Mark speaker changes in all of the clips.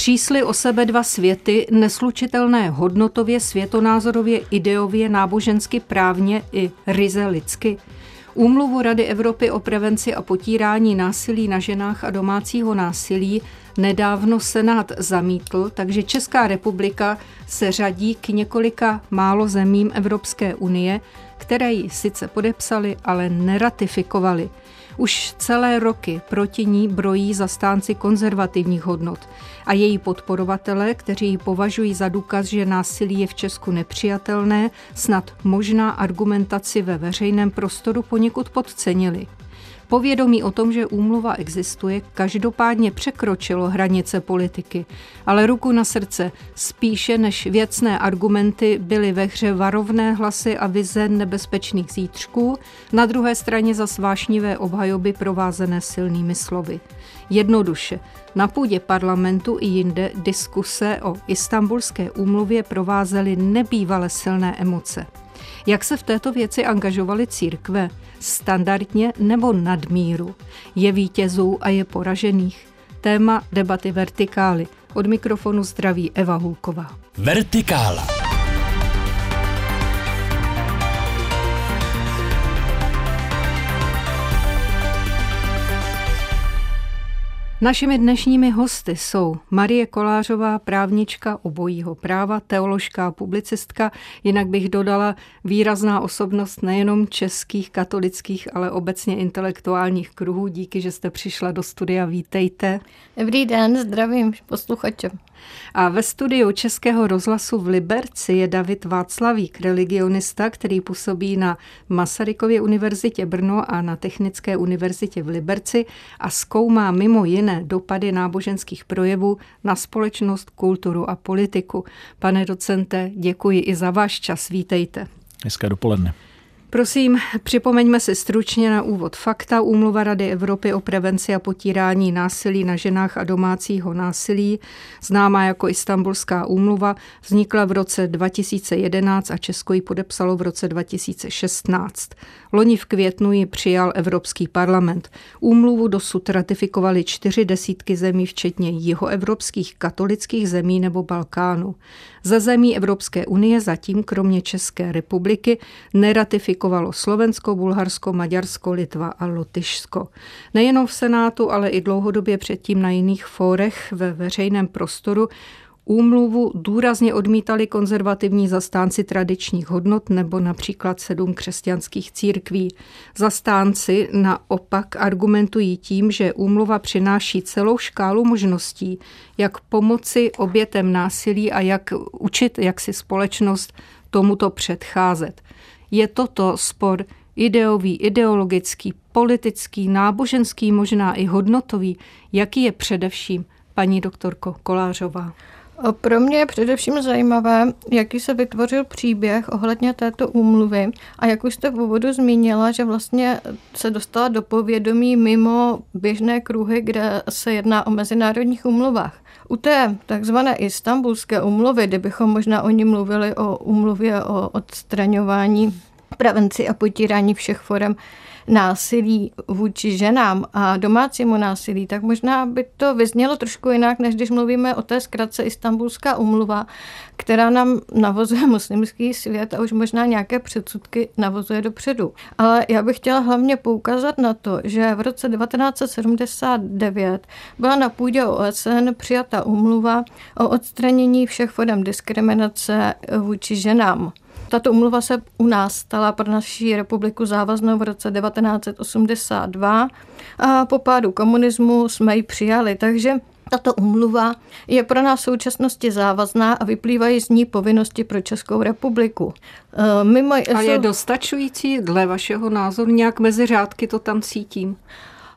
Speaker 1: Třísly o sebe dva světy, neslučitelné hodnotově, světonázorově, ideově, nábožensky, právně i ryze lidsky. Úmluvu Rady Evropy o prevenci a potírání násilí na ženách a domácího násilí nedávno Senát zamítl, takže Česká republika se řadí k několika málo zemím Evropské unie, které ji sice podepsali, ale neratifikovali. Už celé roky proti ní brojí zastánci konzervativních hodnot a její podporovatele, kteří ji považují za důkaz, že násilí je v Česku nepřijatelné, snad možná argumentaci ve veřejném prostoru poněkud podcenili. Povědomí o tom, že úmluva existuje, každopádně překročilo hranice politiky, ale ruku na srdce, spíše než věcné argumenty byly ve hře varovné hlasy a vize nebezpečných zítřků, na druhé straně za svášnivé obhajoby provázené silnými slovy. Jednoduše, na půdě parlamentu i jinde diskuse o istambulské úmluvě provázely nebývale silné emoce. Jak se v této věci angažovaly církve? Standardně nebo nadmíru? Je vítězů a je poražených? Téma debaty Vertikály. Od mikrofonu zdraví Eva Hulková.
Speaker 2: Vertikála.
Speaker 1: Našimi dnešními hosty jsou Marie Kolářová, právnička obojího práva, teoložka a publicistka, jinak bych dodala výrazná osobnost nejenom českých, katolických, ale obecně intelektuálních kruhů. Díky, že jste přišla do studia, vítejte.
Speaker 3: Dobrý den, zdravím posluchačem.
Speaker 1: A ve studiu Českého rozhlasu v Liberci je David Václavík, religionista, který působí na Masarykově univerzitě Brno a na Technické univerzitě v Liberci a zkoumá mimo jiné dopady náboženských projevů na společnost, kulturu a politiku. Pane docente, děkuji i za váš čas. Vítejte.
Speaker 4: Hezké dopoledne.
Speaker 1: Prosím, připomeňme si stručně na úvod fakta. Úmluva Rady Evropy o prevenci a potírání násilí na ženách a domácího násilí, známá jako Istanbulská úmluva, vznikla v roce 2011 a Česko ji podepsalo v roce 2016. Loni v květnu ji přijal Evropský parlament. Úmluvu dosud ratifikovali čtyři desítky zemí, včetně jihoevropských katolických zemí nebo Balkánu. Ze zemí Evropské unie zatím, kromě České republiky, neratifikovalo Slovensko, Bulharsko, Maďarsko, Litva a Lotyšsko. Nejenom v Senátu, ale i dlouhodobě předtím na jiných fórech ve veřejném prostoru Úmluvu důrazně odmítali konzervativní zastánci tradičních hodnot nebo například sedm křesťanských církví. Zastánci naopak argumentují tím, že úmluva přináší celou škálu možností, jak pomoci obětem násilí a jak učit, jak si společnost tomuto předcházet. Je toto spor ideový, ideologický, politický, náboženský, možná i hodnotový, jaký je především paní doktorko Kolářová?
Speaker 3: Pro mě je především zajímavé, jaký se vytvořil příběh ohledně této úmluvy a jak už jste v úvodu zmínila, že vlastně se dostala do povědomí mimo běžné kruhy, kde se jedná o mezinárodních úmluvách. U té takzvané istambulské úmluvy, kdybychom možná o ní mluvili o úmluvě o odstraňování prevenci a potírání všech forem násilí vůči ženám a domácímu násilí, tak možná by to vyznělo trošku jinak, než když mluvíme o té zkratce Istanbulská umluva, která nám navozuje muslimský svět a už možná nějaké předsudky navozuje dopředu. Ale já bych chtěla hlavně poukázat na to, že v roce 1979 byla na půdě OSN přijata umluva o odstranění všech forem diskriminace vůči ženám. Tato umluva se u nás stala pro naši republiku závaznou v roce 1982 a po pádu komunismu jsme ji přijali, takže tato umluva je pro nás v současnosti závazná a vyplývají z ní povinnosti pro Českou republiku.
Speaker 1: E, mimo, a je dostačující dle vašeho názoru nějak mezi řádky to tam cítím?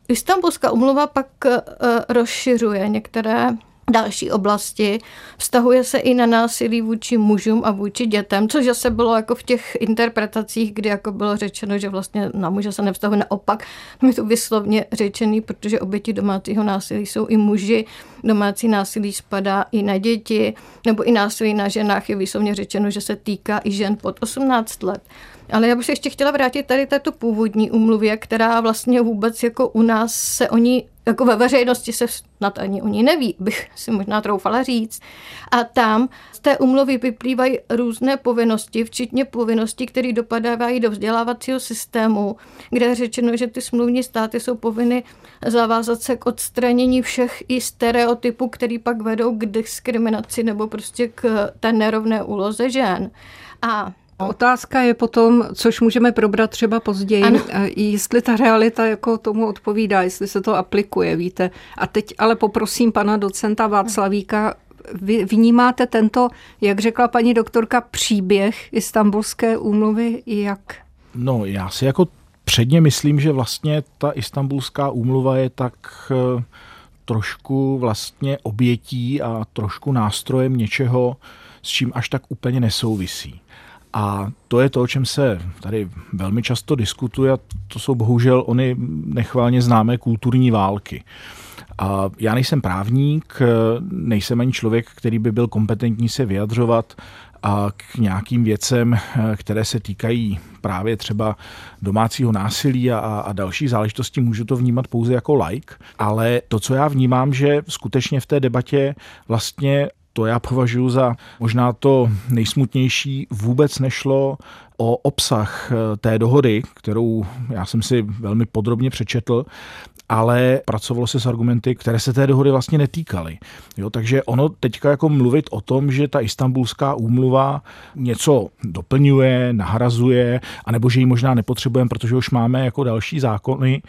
Speaker 3: Istanbulská umluva pak e, rozšiřuje některé další oblasti. Vztahuje se i na násilí vůči mužům a vůči dětem, což zase bylo jako v těch interpretacích, kdy jako bylo řečeno, že vlastně na muže se nevztahuje naopak. Je to vyslovně řečený, protože oběti domácího násilí jsou i muži. Domácí násilí spadá i na děti, nebo i násilí na ženách je vyslovně řečeno, že se týká i žen pod 18 let. Ale já bych se ještě chtěla vrátit tady této původní umluvě, která vlastně vůbec jako u nás se o ní jako ve veřejnosti se snad ani o ní neví, bych si možná troufala říct. A tam z té umluvy vyplývají různé povinnosti, včetně povinností, které dopadávají do vzdělávacího systému, kde je řečeno, že ty smluvní státy jsou povinny zavázat se k odstranění všech i stereotypů, který pak vedou k diskriminaci nebo prostě k té nerovné úloze žen. A
Speaker 1: Otázka je potom, což můžeme probrat třeba později, ano. jestli ta realita jako tomu odpovídá, jestli se to aplikuje, víte. A teď ale poprosím pana docenta Václavíka, vy vnímáte tento, jak řekla paní doktorka, příběh Istanbulské úmluvy jak?
Speaker 2: No, já si jako předně myslím, že vlastně ta Istanbulská úmluva je tak eh, trošku vlastně obětí a trošku nástrojem něčeho, s čím až tak úplně nesouvisí. A to je to, o čem se tady velmi často diskutuje a to jsou bohužel ony nechválně známé kulturní války. A já nejsem právník, nejsem ani člověk, který by byl kompetentní se vyjadřovat a k nějakým věcem, které se týkají právě třeba domácího násilí a, a další záležitosti, můžu to vnímat pouze jako like, ale to, co já vnímám, že skutečně v té debatě vlastně to já považuji za možná to nejsmutnější. Vůbec nešlo o obsah eh, té dohody, kterou já jsem si velmi podrobně přečetl, ale pracovalo se s argumenty, které se té dohody vlastně netýkaly. Jo, takže ono teďka jako mluvit o tom, že ta istambulská úmluva něco doplňuje, nahrazuje, anebo že ji možná nepotřebujeme, protože už máme jako další zákony,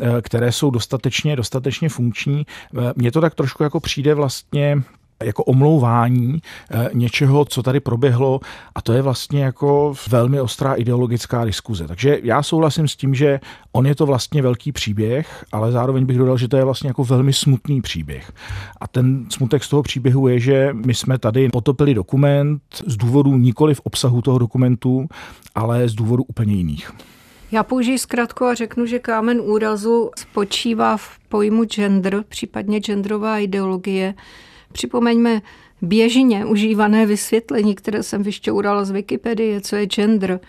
Speaker 2: eh, které jsou dostatečně, dostatečně funkční. Eh, mně to tak trošku jako přijde vlastně jako omlouvání eh, něčeho, co tady proběhlo a to je vlastně jako velmi ostrá ideologická diskuze. Takže já souhlasím s tím, že on je to vlastně velký příběh, ale zároveň bych dodal, že to je vlastně jako velmi smutný příběh. A ten smutek z toho příběhu je, že my jsme tady potopili dokument z důvodu nikoli v obsahu toho dokumentu, ale z důvodu úplně jiných.
Speaker 1: Já použiji zkrátku a řeknu, že kámen úrazu spočívá v pojmu gender, případně genderová ideologie, Připomeňme běžně užívané vysvětlení, které jsem vyšťourala z Wikipedie, co je gender.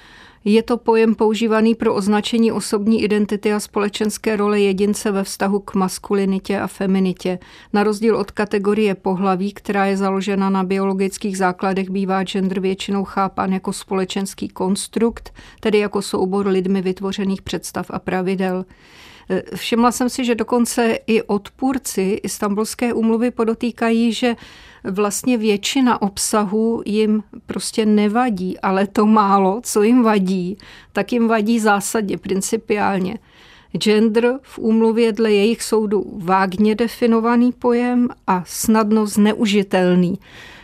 Speaker 1: Je to pojem používaný pro označení osobní identity a společenské role jedince ve vztahu k maskulinitě a feminitě. Na rozdíl od kategorie pohlaví, která je založena na biologických základech, bývá gender většinou chápán jako společenský konstrukt, tedy jako soubor lidmi vytvořených představ a pravidel. Všimla jsem si, že dokonce i odpůrci Istanbulské úmluvy podotýkají, že vlastně většina obsahu jim prostě nevadí, ale to málo, co jim vadí, tak jim vadí zásadně, principiálně. Gender v úmluvě dle jejich soudu vágně definovaný pojem a snadno zneužitelný.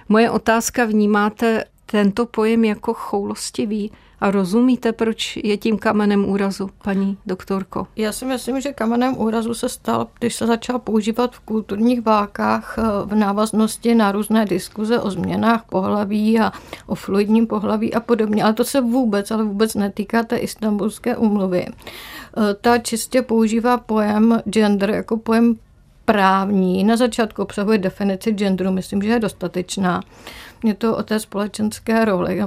Speaker 1: Moje otázka, vnímáte tento pojem jako choulostivý? A rozumíte, proč je tím kamenem úrazu, paní doktorko?
Speaker 3: Já si myslím, že kamenem úrazu se stal, když se začal používat v kulturních válkách eh, v návaznosti na různé diskuze o změnách pohlaví a o fluidním pohlaví a podobně. Ale to se vůbec, ale vůbec netýká té istambulské umluvy. Eh, ta čistě používá pojem gender jako pojem právní. Na začátku obsahuje definici genderu, myslím, že je dostatečná. Je to o té společenské roli,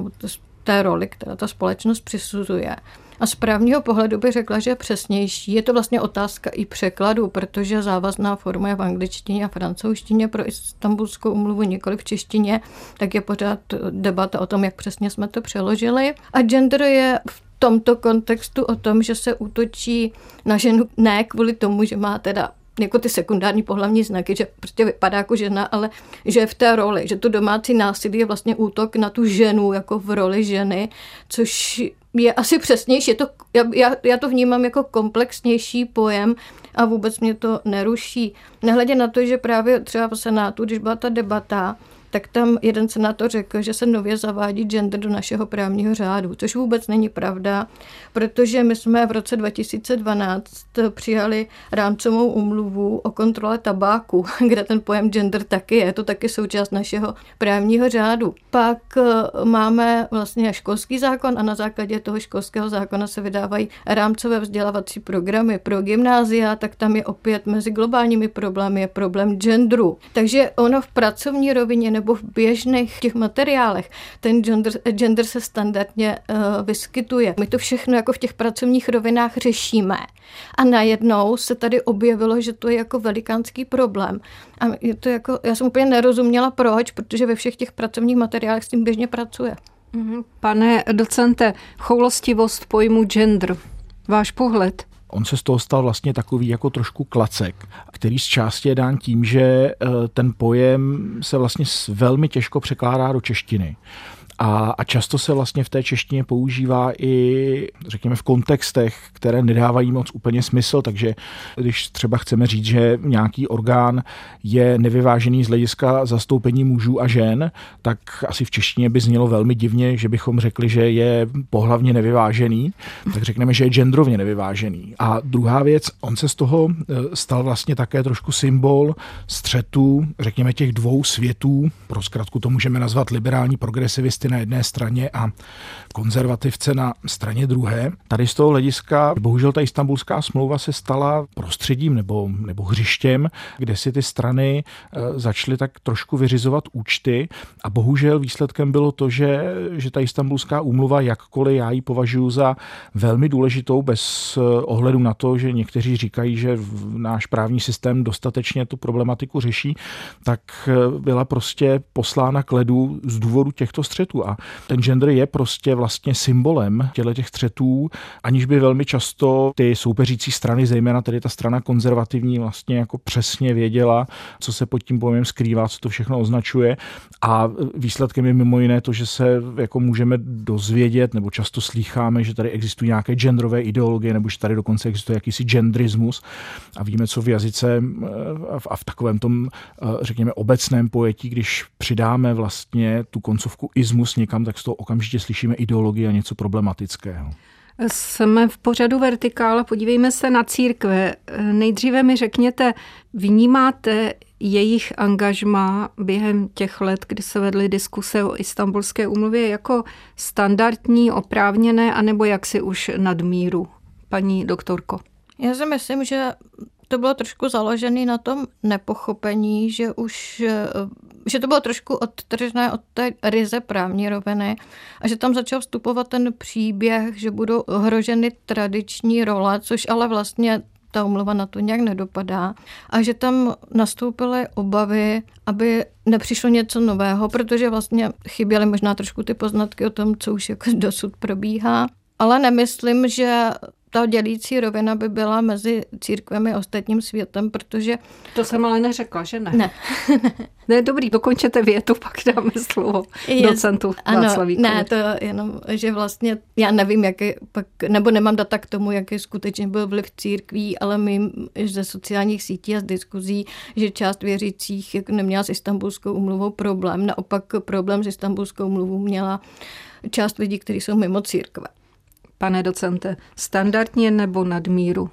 Speaker 3: té roli, která ta společnost přisuzuje. A z právního pohledu bych řekla, že je přesnější. Je to vlastně otázka i překladu, protože závazná forma je v angličtině a francouzštině pro istambulskou umluvu, nikoli v češtině, tak je pořád debata o tom, jak přesně jsme to přeložili. A gender je v tomto kontextu o tom, že se útočí na ženu ne kvůli tomu, že má teda jako ty sekundární pohlavní znaky, že prostě vypadá jako žena, ale že je v té roli, že to domácí násilí je vlastně útok na tu ženu jako v roli ženy, což je asi přesnější. Je to, já, já, já to vnímám jako komplexnější pojem a vůbec mě to neruší. Nehledě na to, že právě třeba v Senátu, když byla ta debata, tak tam jeden senátor řekl, že se nově zavádí gender do našeho právního řádu, což vůbec není pravda, protože my jsme v roce 2012 přijali rámcovou umluvu o kontrole tabáku, kde ten pojem gender taky je, to taky součást našeho právního řádu. Pak eh, máme vlastně školský zákon a na základě toho školského zákona se vydávají rámcové vzdělávací programy pro gymnázia, tak tam je opět mezi globálními problémy je problém genderu. Takže ono v pracovní rovině nebo v běžných těch materiálech ten gender, gender se standardně uh, vyskytuje. My to všechno jako v těch pracovních rovinách řešíme. A najednou se tady objevilo, že to je jako velikánský problém. A je to jako, já jsem úplně nerozuměla proč, protože ve všech těch pracovních materiálech s tím běžně pracuje.
Speaker 1: Mhm. Pane docente, choulostivost pojmu gender, váš pohled?
Speaker 2: On se z toho stal vlastně takový jako trošku klacek, který z části je dán tím, že eh, ten pojem se vlastně velmi těžko překládá do češtiny. A, a často se vlastně v té češtině používá i, řekněme, v kontextech, které nedávají moc úplně smysl, takže když třeba chceme říct, že nějaký orgán je nevyvážený z hlediska zastoupení mužů a žen, tak asi v češtině by znělo velmi divně, že bychom řekli, že je pohlavně nevyvážený, tak řekneme, že je genderovně nevyvážený. A druhá věc, on se z toho eh, stal vlastně také trošku symbol střetu, řekněme, těch dvou světů, pro zkratku to můžeme nazvat liberální progresivisty na jedné straně a konzervativce na straně druhé. Tady z toho hlediska bohužel ta istambulská smlouva se stala prostředím nebo, nebo hřištěm, kde si ty strany eh, začaly tak trošku vyřizovat účty a bohužel výsledkem bylo to, že, že ta istambulská úmluva, jakkoliv já ji považuji za velmi důležitou bez eh, ohledu na to, že někteří říkají, že náš právní systém dostatečně tu problematiku řeší, tak eh, byla prostě poslána k ledu z důvodu těchto střetů. A ten gender je prostě vlastně symbolem těle těch střetů, aniž by velmi často ty soupeřící strany, zejména tedy ta strana konzervativní, vlastně jako přesně věděla, co se pod tím pojmem skrývá, co to všechno označuje. A výsledkem je mimo jiné to, že se jako můžeme dozvědět, nebo často slýcháme, že tady existují nějaké genderové ideologie, nebo že tady dokonce existuje jakýsi genderismus. A víme, co v jazyce a v takovém tom, řekněme, obecném pojetí, když přidáme vlastně tu koncovku ismus pokus někam, tak z toho okamžitě slyšíme ideologii a něco problematického.
Speaker 1: Jsme v pořadu Vertikála, podívejme se na církve. Nejdříve mi řekněte, vnímáte jejich angažma během těch let, kdy se vedly diskuse o istambulské umluvě jako standardní, oprávněné, anebo jaksi už nadmíru, paní doktorko?
Speaker 3: Já si myslím, že to bylo trošku založené na tom nepochopení, že už že to bylo trošku odtržené od té ryze právní roviny a že tam začal vstupovat ten příběh, že budou ohroženy tradiční role, což ale vlastně ta umluva na to nějak nedopadá a že tam nastoupily obavy, aby nepřišlo něco nového, protože vlastně chyběly možná trošku ty poznatky o tom, co už jako dosud probíhá. Ale nemyslím, že ta dělící rovina by byla mezi církvemi a ostatním světem, protože...
Speaker 1: To jsem ale neřekla, že ne?
Speaker 3: Ne.
Speaker 1: ne, dobrý, dokončete větu, pak dáme slovo je, docentu ano, Václavíkovi.
Speaker 3: Ne, to jenom, že vlastně, já nevím, jaký pak, nebo nemám data k tomu, jaký skutečně byl vliv církví, ale my ze sociálních sítí a z diskuzí, že část věřících jako neměla s istambulskou umluvou problém, naopak problém s istambulskou umluvou měla část lidí, kteří jsou mimo církve
Speaker 1: pane docente, standardně nebo nadmíru?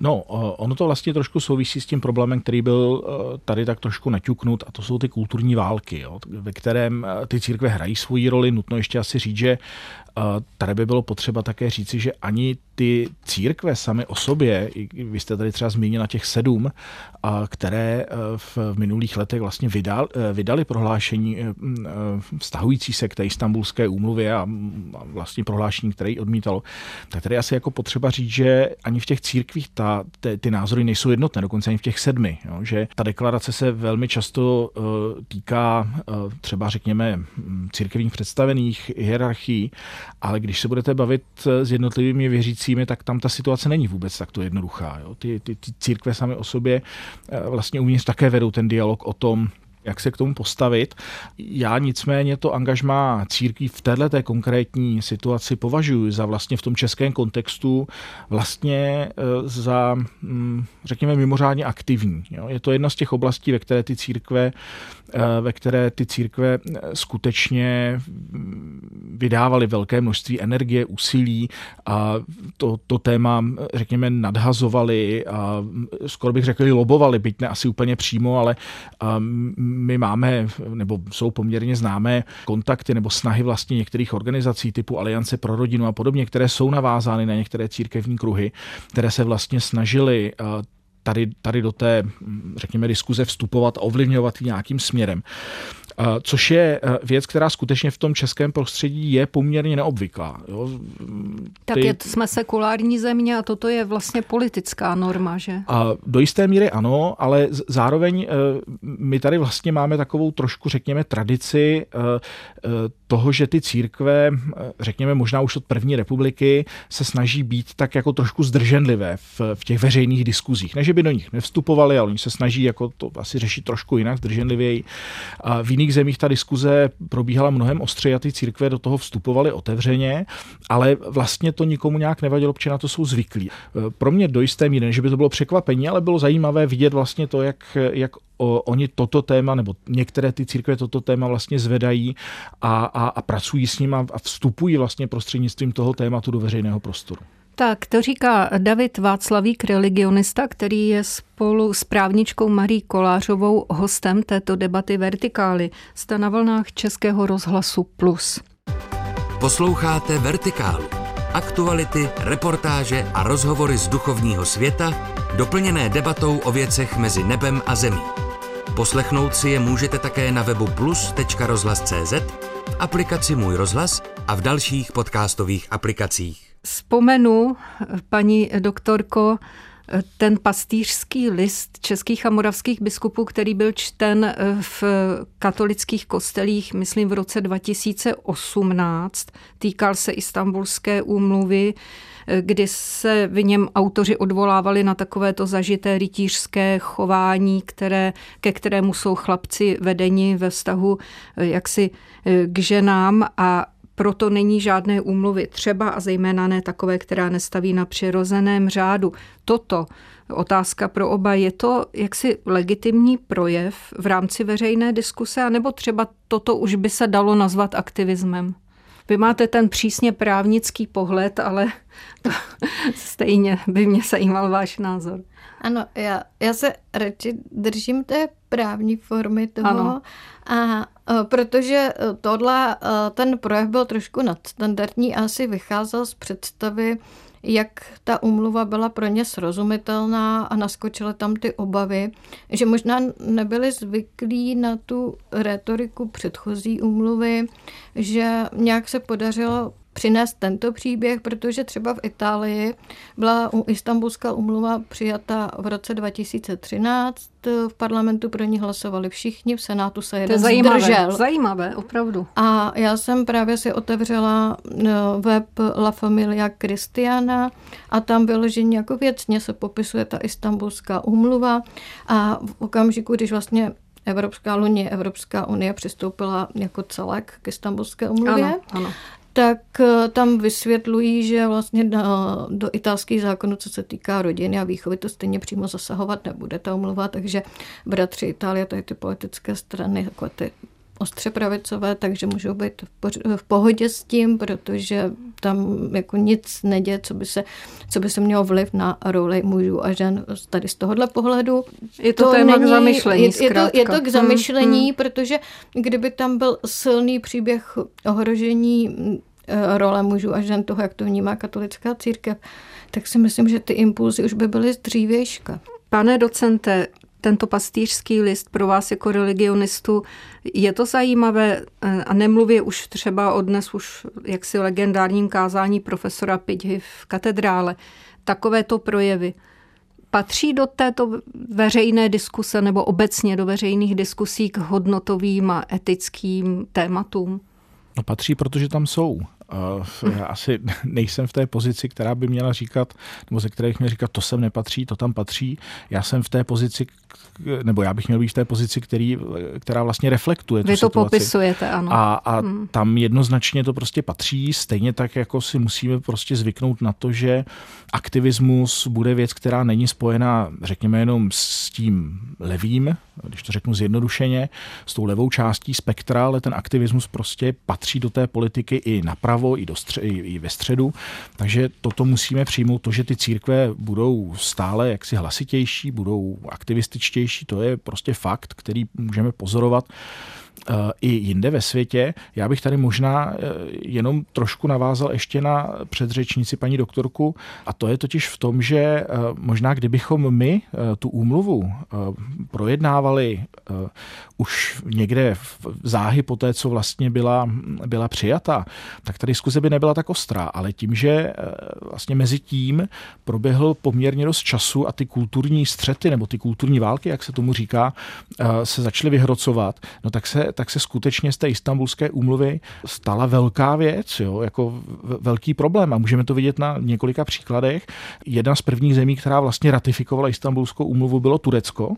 Speaker 2: No, ono to vlastně trošku souvisí s tím problémem, který byl e, tady tak trošku naťuknut, a to jsou ty kulturní války, jo, ve kterém e, ty církve hrají svoji roli. Nutno ještě asi říct, že Tady by bylo potřeba také říci, že ani ty církve samy o sobě, vy jste tady třeba zmínila těch sedm, které e, v minulých letech vlastně vydal, e, vydali prohlášení e, vztahující se k té istambulské úmluvě a vlastně prohlášení, které ji odmítalo, tak tady asi jako potřeba říct, že ani v těch církvích ta, ty, ty názory nejsou jednotné, dokonce ani v těch sedmi, jo, že ta deklarace se velmi často týká třeba řekněme církevních představených hierarchií, ale když se budete bavit s jednotlivými věřícími, tak tam ta situace není vůbec takto jednoduchá. Jo. Ty, ty, ty církve sami o sobě eh, vlastně uvnitř také vedou ten dialog o tom, jak se k tomu postavit. Já nicméně to angažmá církví v této konkrétní situaci považuji za vlastně v tom českém kontextu vlastně eh, za, hm, řekněme, mimořádně aktivní. Je to jedna z těch oblastí, ve které ty církve ve které ty církve eh, skutečně vydávaly velké množství energie, úsilí a to, to téma, řekněme, nadhazovali a skoro bych řekl, lobovali, byť ne asi úplně přímo, ale my máme, nebo jsou poměrně známé kontakty nebo snahy vlastně některých organizací typu Aliance pro rodinu a podobně, které jsou navázány na některé církevní kruhy, které se vlastně snažily tady, tady do té, řekněme, diskuze vstupovat a ovlivňovat nějakým směrem. Což je eh, věc, která skutečně v tom českém prostředí je poměrně neobvyklá. Jo.
Speaker 1: Tak je, jsme sekulární země a toto je vlastně politická norma, že?
Speaker 2: A do jisté míry ano, ale zároveň eh, my tady vlastně máme takovou trošku, řekněme, tradici eh, toho, že ty církve, řekněme možná už od první republiky, se snaží být tak jako trošku zdrženlivé v, v těch veřejných diskuzích. Ne, že by do nich nevstupovali, ale oni se snaží jako to asi řešit trošku jinak, zdrženlivěji. A v jiných zemích ta diskuze probíhala mnohem ostřeji a ty církve do toho vstupovaly otevřeně, ale vlastně to nikomu nějak nevadilo, protože na to jsou zvyklí. Pro mě do jisté míry, že by to bylo překvapení, ale bylo zajímavé vidět vlastně to, jak, jak o, oni toto téma, nebo některé ty církve toto téma vlastně zvedají a, a, a pracují s ním a, a vstupují vlastně prostřednictvím toho tématu do veřejného prostoru.
Speaker 1: Tak, to říká David Václavík, religionista, který je spolu s právničkou Marí Kolářovou hostem této debaty Vertikály. Jste na vlnách Českého rozhlasu Plus.
Speaker 4: Posloucháte Vertikálu. Aktuality, reportáže a rozhovory z duchovního světa, doplněné debatou o věcech mezi nebem a zemí. Poslechnout si je můžete také na webu plus.rozhlas.cz, v aplikaci Můj rozhlas a v dalších podcastových aplikacích
Speaker 1: vzpomenu, paní doktorko, ten pastýřský list českých a moravských biskupů, který byl čten v katolických kostelích, myslím v roce 2018, týkal se istambulské úmluvy, kdy se v něm autoři odvolávali na takovéto zažité rytířské chování, které, ke kterému jsou chlapci vedeni ve vztahu jaksi k ženám. A proto není žádné úmluvy třeba a zejména ne takové, která nestaví na přirozeném řádu. Toto otázka pro oba. Je to jaksi legitimní projev v rámci veřejné diskuse, anebo třeba toto už by se dalo nazvat aktivismem? Vy máte ten přísně právnický pohled, ale to stejně by mě zajímal váš názor.
Speaker 3: Ano, já, já se radši držím té právní formy toho. Ano. A protože e, tohle, e, ten projev byl trošku nadstandardní a asi vycházel z představy, jak ta umluva byla pro ně srozumitelná a naskočily tam ty obavy, že možná nebyli zvyklí na tu retoriku předchozí umluvy, že nějak se podařilo přinést tento příběh, protože třeba v Itálii byla Istanbulská umluva přijata v roce 2013, v parlamentu pro ní hlasovali všichni, v Senátu se jeden to je zajímavé, zdržel.
Speaker 1: Zajímavé, opravdu.
Speaker 3: A já jsem právě si otevřela eh, web La Familia Cristiana a tam vyloženě jako věcně se popisuje ta Istanbulská umluva a v okamžiku, když vlastně Evropská unie, Evropská unie přistoupila jako celek k Istanbulské umluvě, ano, ano tak eh, tam vysvětlují, že vlastně do, do italských zákonů, co se týká rodiny a výchovy, to stejně přímo zasahovat nebude ta umluva, takže bratři Itálie, je ty politické strany, takové ty ostře pravicové, takže můžou být v pohodě s tím, protože tam jako nic neděje, co by se, co by se mělo vliv na roli mužů a žen tady z tohohle pohledu.
Speaker 1: Je to, to téma není, k zamyšlení,
Speaker 3: je, je, to, je to k zamyšlení, hmm, hmm. protože kdyby tam byl silný příběh ohrožení eh, role mužů a žen, toho, jak to vnímá katolická církev, tak si myslím, že ty impulzy už by byly z dřívějška.
Speaker 1: Pane docente, tento pastýřský list pro vás jako religionistu. Je to zajímavé eh, a nemluvě už třeba o dnes už jaksi legendárním kázání profesora Pidhy v katedrále. Takovéto projevy patří do této veřejné diskuse nebo obecně do veřejných diskusí k hodnotovým a etickým tématům?
Speaker 2: No patří, protože tam jsou. Já asi nejsem v té pozici, která by měla říkat, nebo ze které bych měl říkat, to sem nepatří, to tam patří. Já jsem v té pozici, nebo já bych měl být v té pozici, který, která vlastně reflektuje
Speaker 1: Vy
Speaker 2: tu to
Speaker 1: situaci. popisujete, ano.
Speaker 2: A, a hmm. tam jednoznačně to prostě patří, stejně tak, jako si musíme prostě zvyknout na to, že aktivismus bude věc, která není spojená, řekněme, jenom s tím levým, když to řeknu zjednodušeně, s tou levou částí spektra, ale ten aktivismus prostě patří do té politiky i napravo, i, do stře- i, ve středu. Takže toto musíme přijmout, to, že ty církve budou stále jaksi hlasitější, budou aktivističtější, to je prostě fakt, který můžeme pozorovat i jinde ve světě. Já bych tady možná jenom trošku navázal ještě na předřečnici paní doktorku a to je totiž v tom, že možná kdybychom my tu úmluvu projednávali už někde v záhy po té, co vlastně byla, byla přijata, tak ta diskuze by nebyla tak ostrá, ale tím, že vlastně mezi tím proběhl poměrně dost času a ty kulturní střety nebo ty kulturní války, jak se tomu říká, eh, se začaly vyhrocovat, no tak se, tak se skutečně z té istambulské úmluvy stala velká věc, jo, jako velký problém a můžeme to vidět na několika příkladech. Jedna z prvních zemí, která vlastně ratifikovala istambulskou úmluvu, bylo Turecko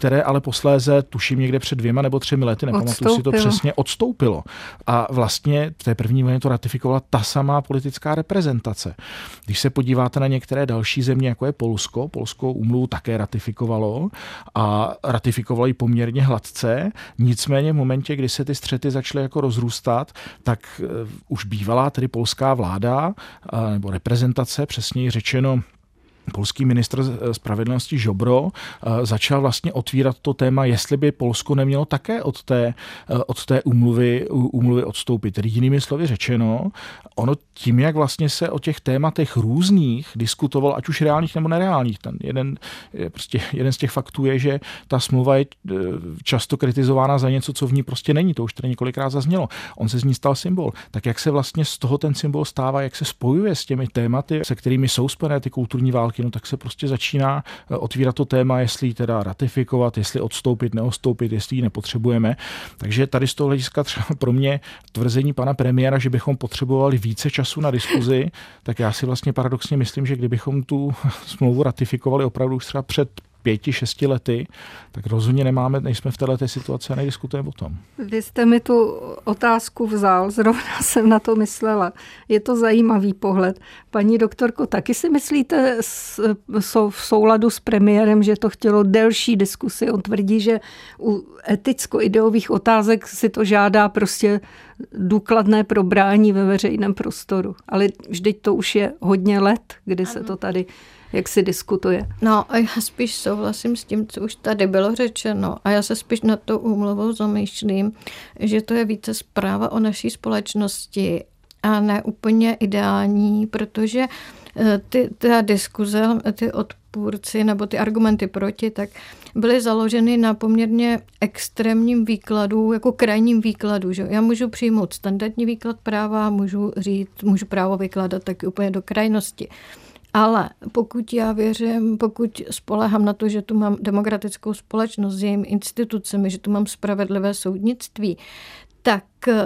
Speaker 2: které ale posléze, tuším někde před dvěma nebo třemi lety, nepamatuju si to přesně, odstoupilo. A vlastně v té první vojně to ratifikovala ta samá politická reprezentace. Když se podíváte na některé další země, jako je Polsko, Polskou umluvu také ratifikovalo a ratifikovalo ji poměrně hladce, nicméně v momentě, kdy se ty střety začaly jako rozrůstat, tak uh, už bývalá tedy polská vláda uh, nebo reprezentace, přesněji řečeno polský ministr spravedlnosti Žobro eh, začal vlastně otvírat to téma, jestli by Polsko nemělo také od té, eh, od té umluvy, umluvy odstoupit. Tedy jinými slovy řečeno, ono tím, jak vlastně se o těch tématech různých diskutoval, ať už reálných nebo nereálních, ten jeden, prostě jeden z těch faktů je, že ta smlouva je eh, často kritizována za něco, co v ní prostě není. To už tady několikrát zaznělo. On se z ní stal symbol. Tak jak se vlastně z toho ten symbol stává, jak se spojuje s těmi tématy, se kterými jsou spojené ty kulturní války, války, no tak se prostě začíná eh, otvírat to téma, jestli ji teda ratifikovat, jestli odstoupit, neodstoupit, jestli ji nepotřebujeme. Takže tady z toho hlediska třeba pro mě tvrzení pana premiéra, že bychom potřebovali více času na diskuzi, tak já si vlastně paradoxně myslím, že kdybychom tu smlouvu ratifikovali opravdu už třeba před pěti, šesti lety, tak rozhodně nemáme, nejsme v této situaci a nediskutujeme o tom.
Speaker 1: Vy jste mi tu otázku vzal, zrovna jsem na to myslela. Je to zajímavý pohled. Paní doktorko, taky si myslíte, jsou v souladu s premiérem, že to chtělo delší diskusy? On tvrdí, že u eticko-ideových otázek si to žádá prostě důkladné probrání ve veřejném prostoru. Ale vždyť to už je hodně let, kdy se to tady jak si diskutuje.
Speaker 3: No a já spíš souhlasím s tím, co už tady bylo řečeno a já se spíš nad tou úmluvou zamýšlím, že to je více zpráva o naší společnosti a ne úplně ideální, protože eh, ty, ta diskuze, ty odpůrci nebo ty argumenty proti, tak byly založeny na poměrně extrémním výkladu, jako krajním výkladu. Že? Já můžu přijmout standardní výklad práva, můžu říct, můžu právo vykládat taky úplně do krajnosti. Ale pokud já věřím, pokud spolehám na to, že tu mám demokratickou společnost s jejími institucemi, že tu mám spravedlivé soudnictví, tak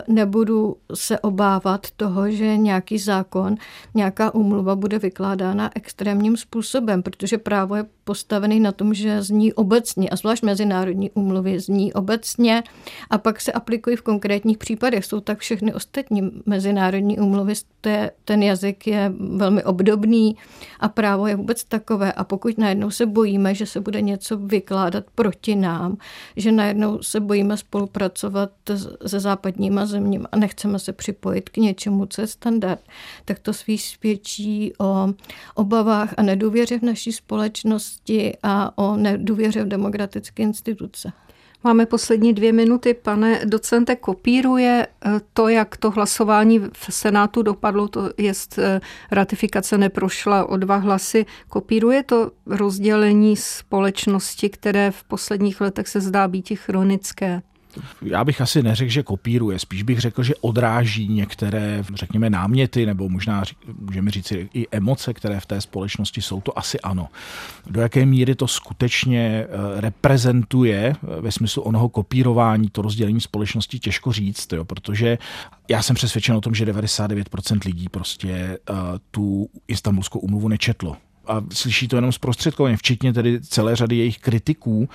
Speaker 3: nebudu se obávat toho, že nějaký zákon, nějaká umluva bude vykládána extrémním způsobem, protože právo je postavený na tom, že zní obecně, a zvlášť mezinárodní umluvy zní obecně a pak se aplikují v konkrétních případech. Jsou tak všechny ostatní mezinárodní umluvy, ten jazyk je velmi obdobný a právo je vůbec takové. A pokud najednou se bojíme, že se bude něco vykládat proti nám, že najednou se bojíme spolupracovat se západní západníma zeměma a nechceme se připojit k něčemu, co je standard, tak to spíš svědčí o obavách a nedůvěře v naší společnosti a o nedůvěře v demokratické instituce.
Speaker 1: Máme poslední dvě minuty. Pane docente, kopíruje eh, to, jak to hlasování v Senátu dopadlo, to je eh, ratifikace neprošla o dva hlasy, kopíruje to rozdělení společnosti, které v posledních letech se zdá být chronické?
Speaker 2: Já bych asi neřekl, že kopíruje, spíš bych řekl, že odráží některé, řekněme, náměty, nebo možná můžeme říct i emoce, které v té společnosti jsou, to asi ano. Do jaké míry to skutečně eh, reprezentuje eh, ve smyslu onoho kopírování, to rozdělení společnosti, těžko říct, jo, protože já jsem přesvědčen o tom, že 99% lidí prostě uh, tu istambulskou umluvu nečetlo a slyší to jenom zprostředkovaně, včetně tedy celé řady jejich kritiků,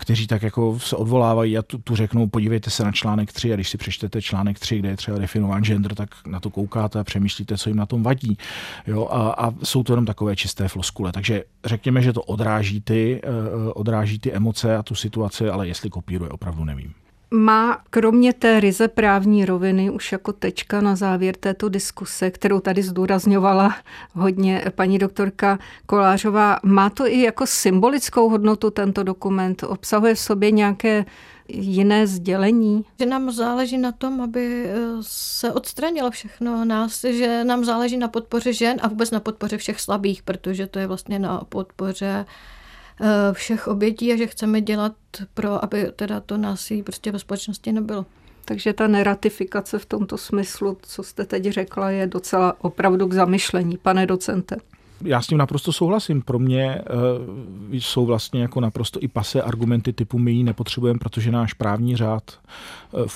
Speaker 2: kteří tak jako se odvolávají a tu, tu řeknou, podívejte se na článek 3 a když si přečtete článek 3, kde je třeba definován gender, tak na to koukáte a přemýšlíte, co jim na tom vadí. Jo, a, a jsou to jenom takové čisté floskule. Takže řekněme, že to odráží ty, uh, odráží ty emoce a tu situaci, ale jestli kopíruje, opravdu nevím
Speaker 1: má kromě té ryze právní roviny už jako tečka na závěr této diskuse, kterou tady zdůrazňovala hodně paní doktorka Kolářová, má to i jako symbolickou hodnotu tento dokument? Obsahuje v sobě nějaké jiné sdělení?
Speaker 3: Že nám záleží na tom, aby eh, se odstranilo všechno nás, že nám záleží na podpoře žen a vůbec na podpoře všech slabých, protože to je vlastně na podpoře všech obětí a že chceme dělat pro, aby teda to násilí prostě ve společnosti nebylo.
Speaker 1: Takže ta neratifikace v tomto smyslu, co jste teď řekla, je docela opravdu k zamyšlení, pane docente.
Speaker 2: Já s tím naprosto souhlasím. Pro mě uh, jsou vlastně jako naprosto i pase argumenty typu my ji nepotřebujeme, protože náš právní řád uh,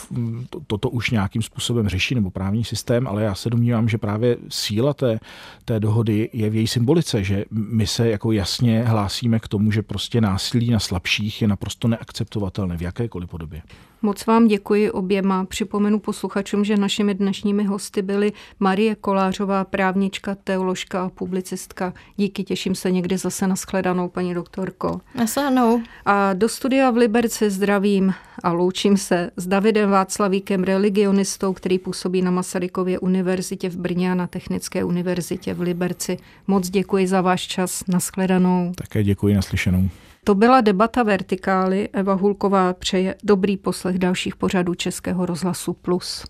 Speaker 2: to, toto už nějakým způsobem řeší, nebo právní systém, ale já se domnívám, že právě síla té, té dohody je v její symbolice, že my se jako jasně hlásíme k tomu, že prostě násilí na slabších je naprosto neakceptovatelné v jakékoliv podobě.
Speaker 1: Moc vám děkuji oběma. Připomenu posluchačům, že našimi dnešními hosty byly Marie Kolářová, právnička, teoložka a publicistka. Díky, těším se někdy zase na shledanou, paní doktorko.
Speaker 3: Nasáhnou.
Speaker 1: A do studia v Liberci zdravím a loučím se s Davidem Václavíkem, religionistou, který působí na Masarykově univerzitě v Brně a na Technické univerzitě v Liberci. Moc děkuji za váš čas. Naschledanou.
Speaker 2: Také děkuji naslyšenou.
Speaker 1: To byla debata Vertikály. Eva Hulková přeje dobrý poslech dalších pořadů Českého rozhlasu Plus.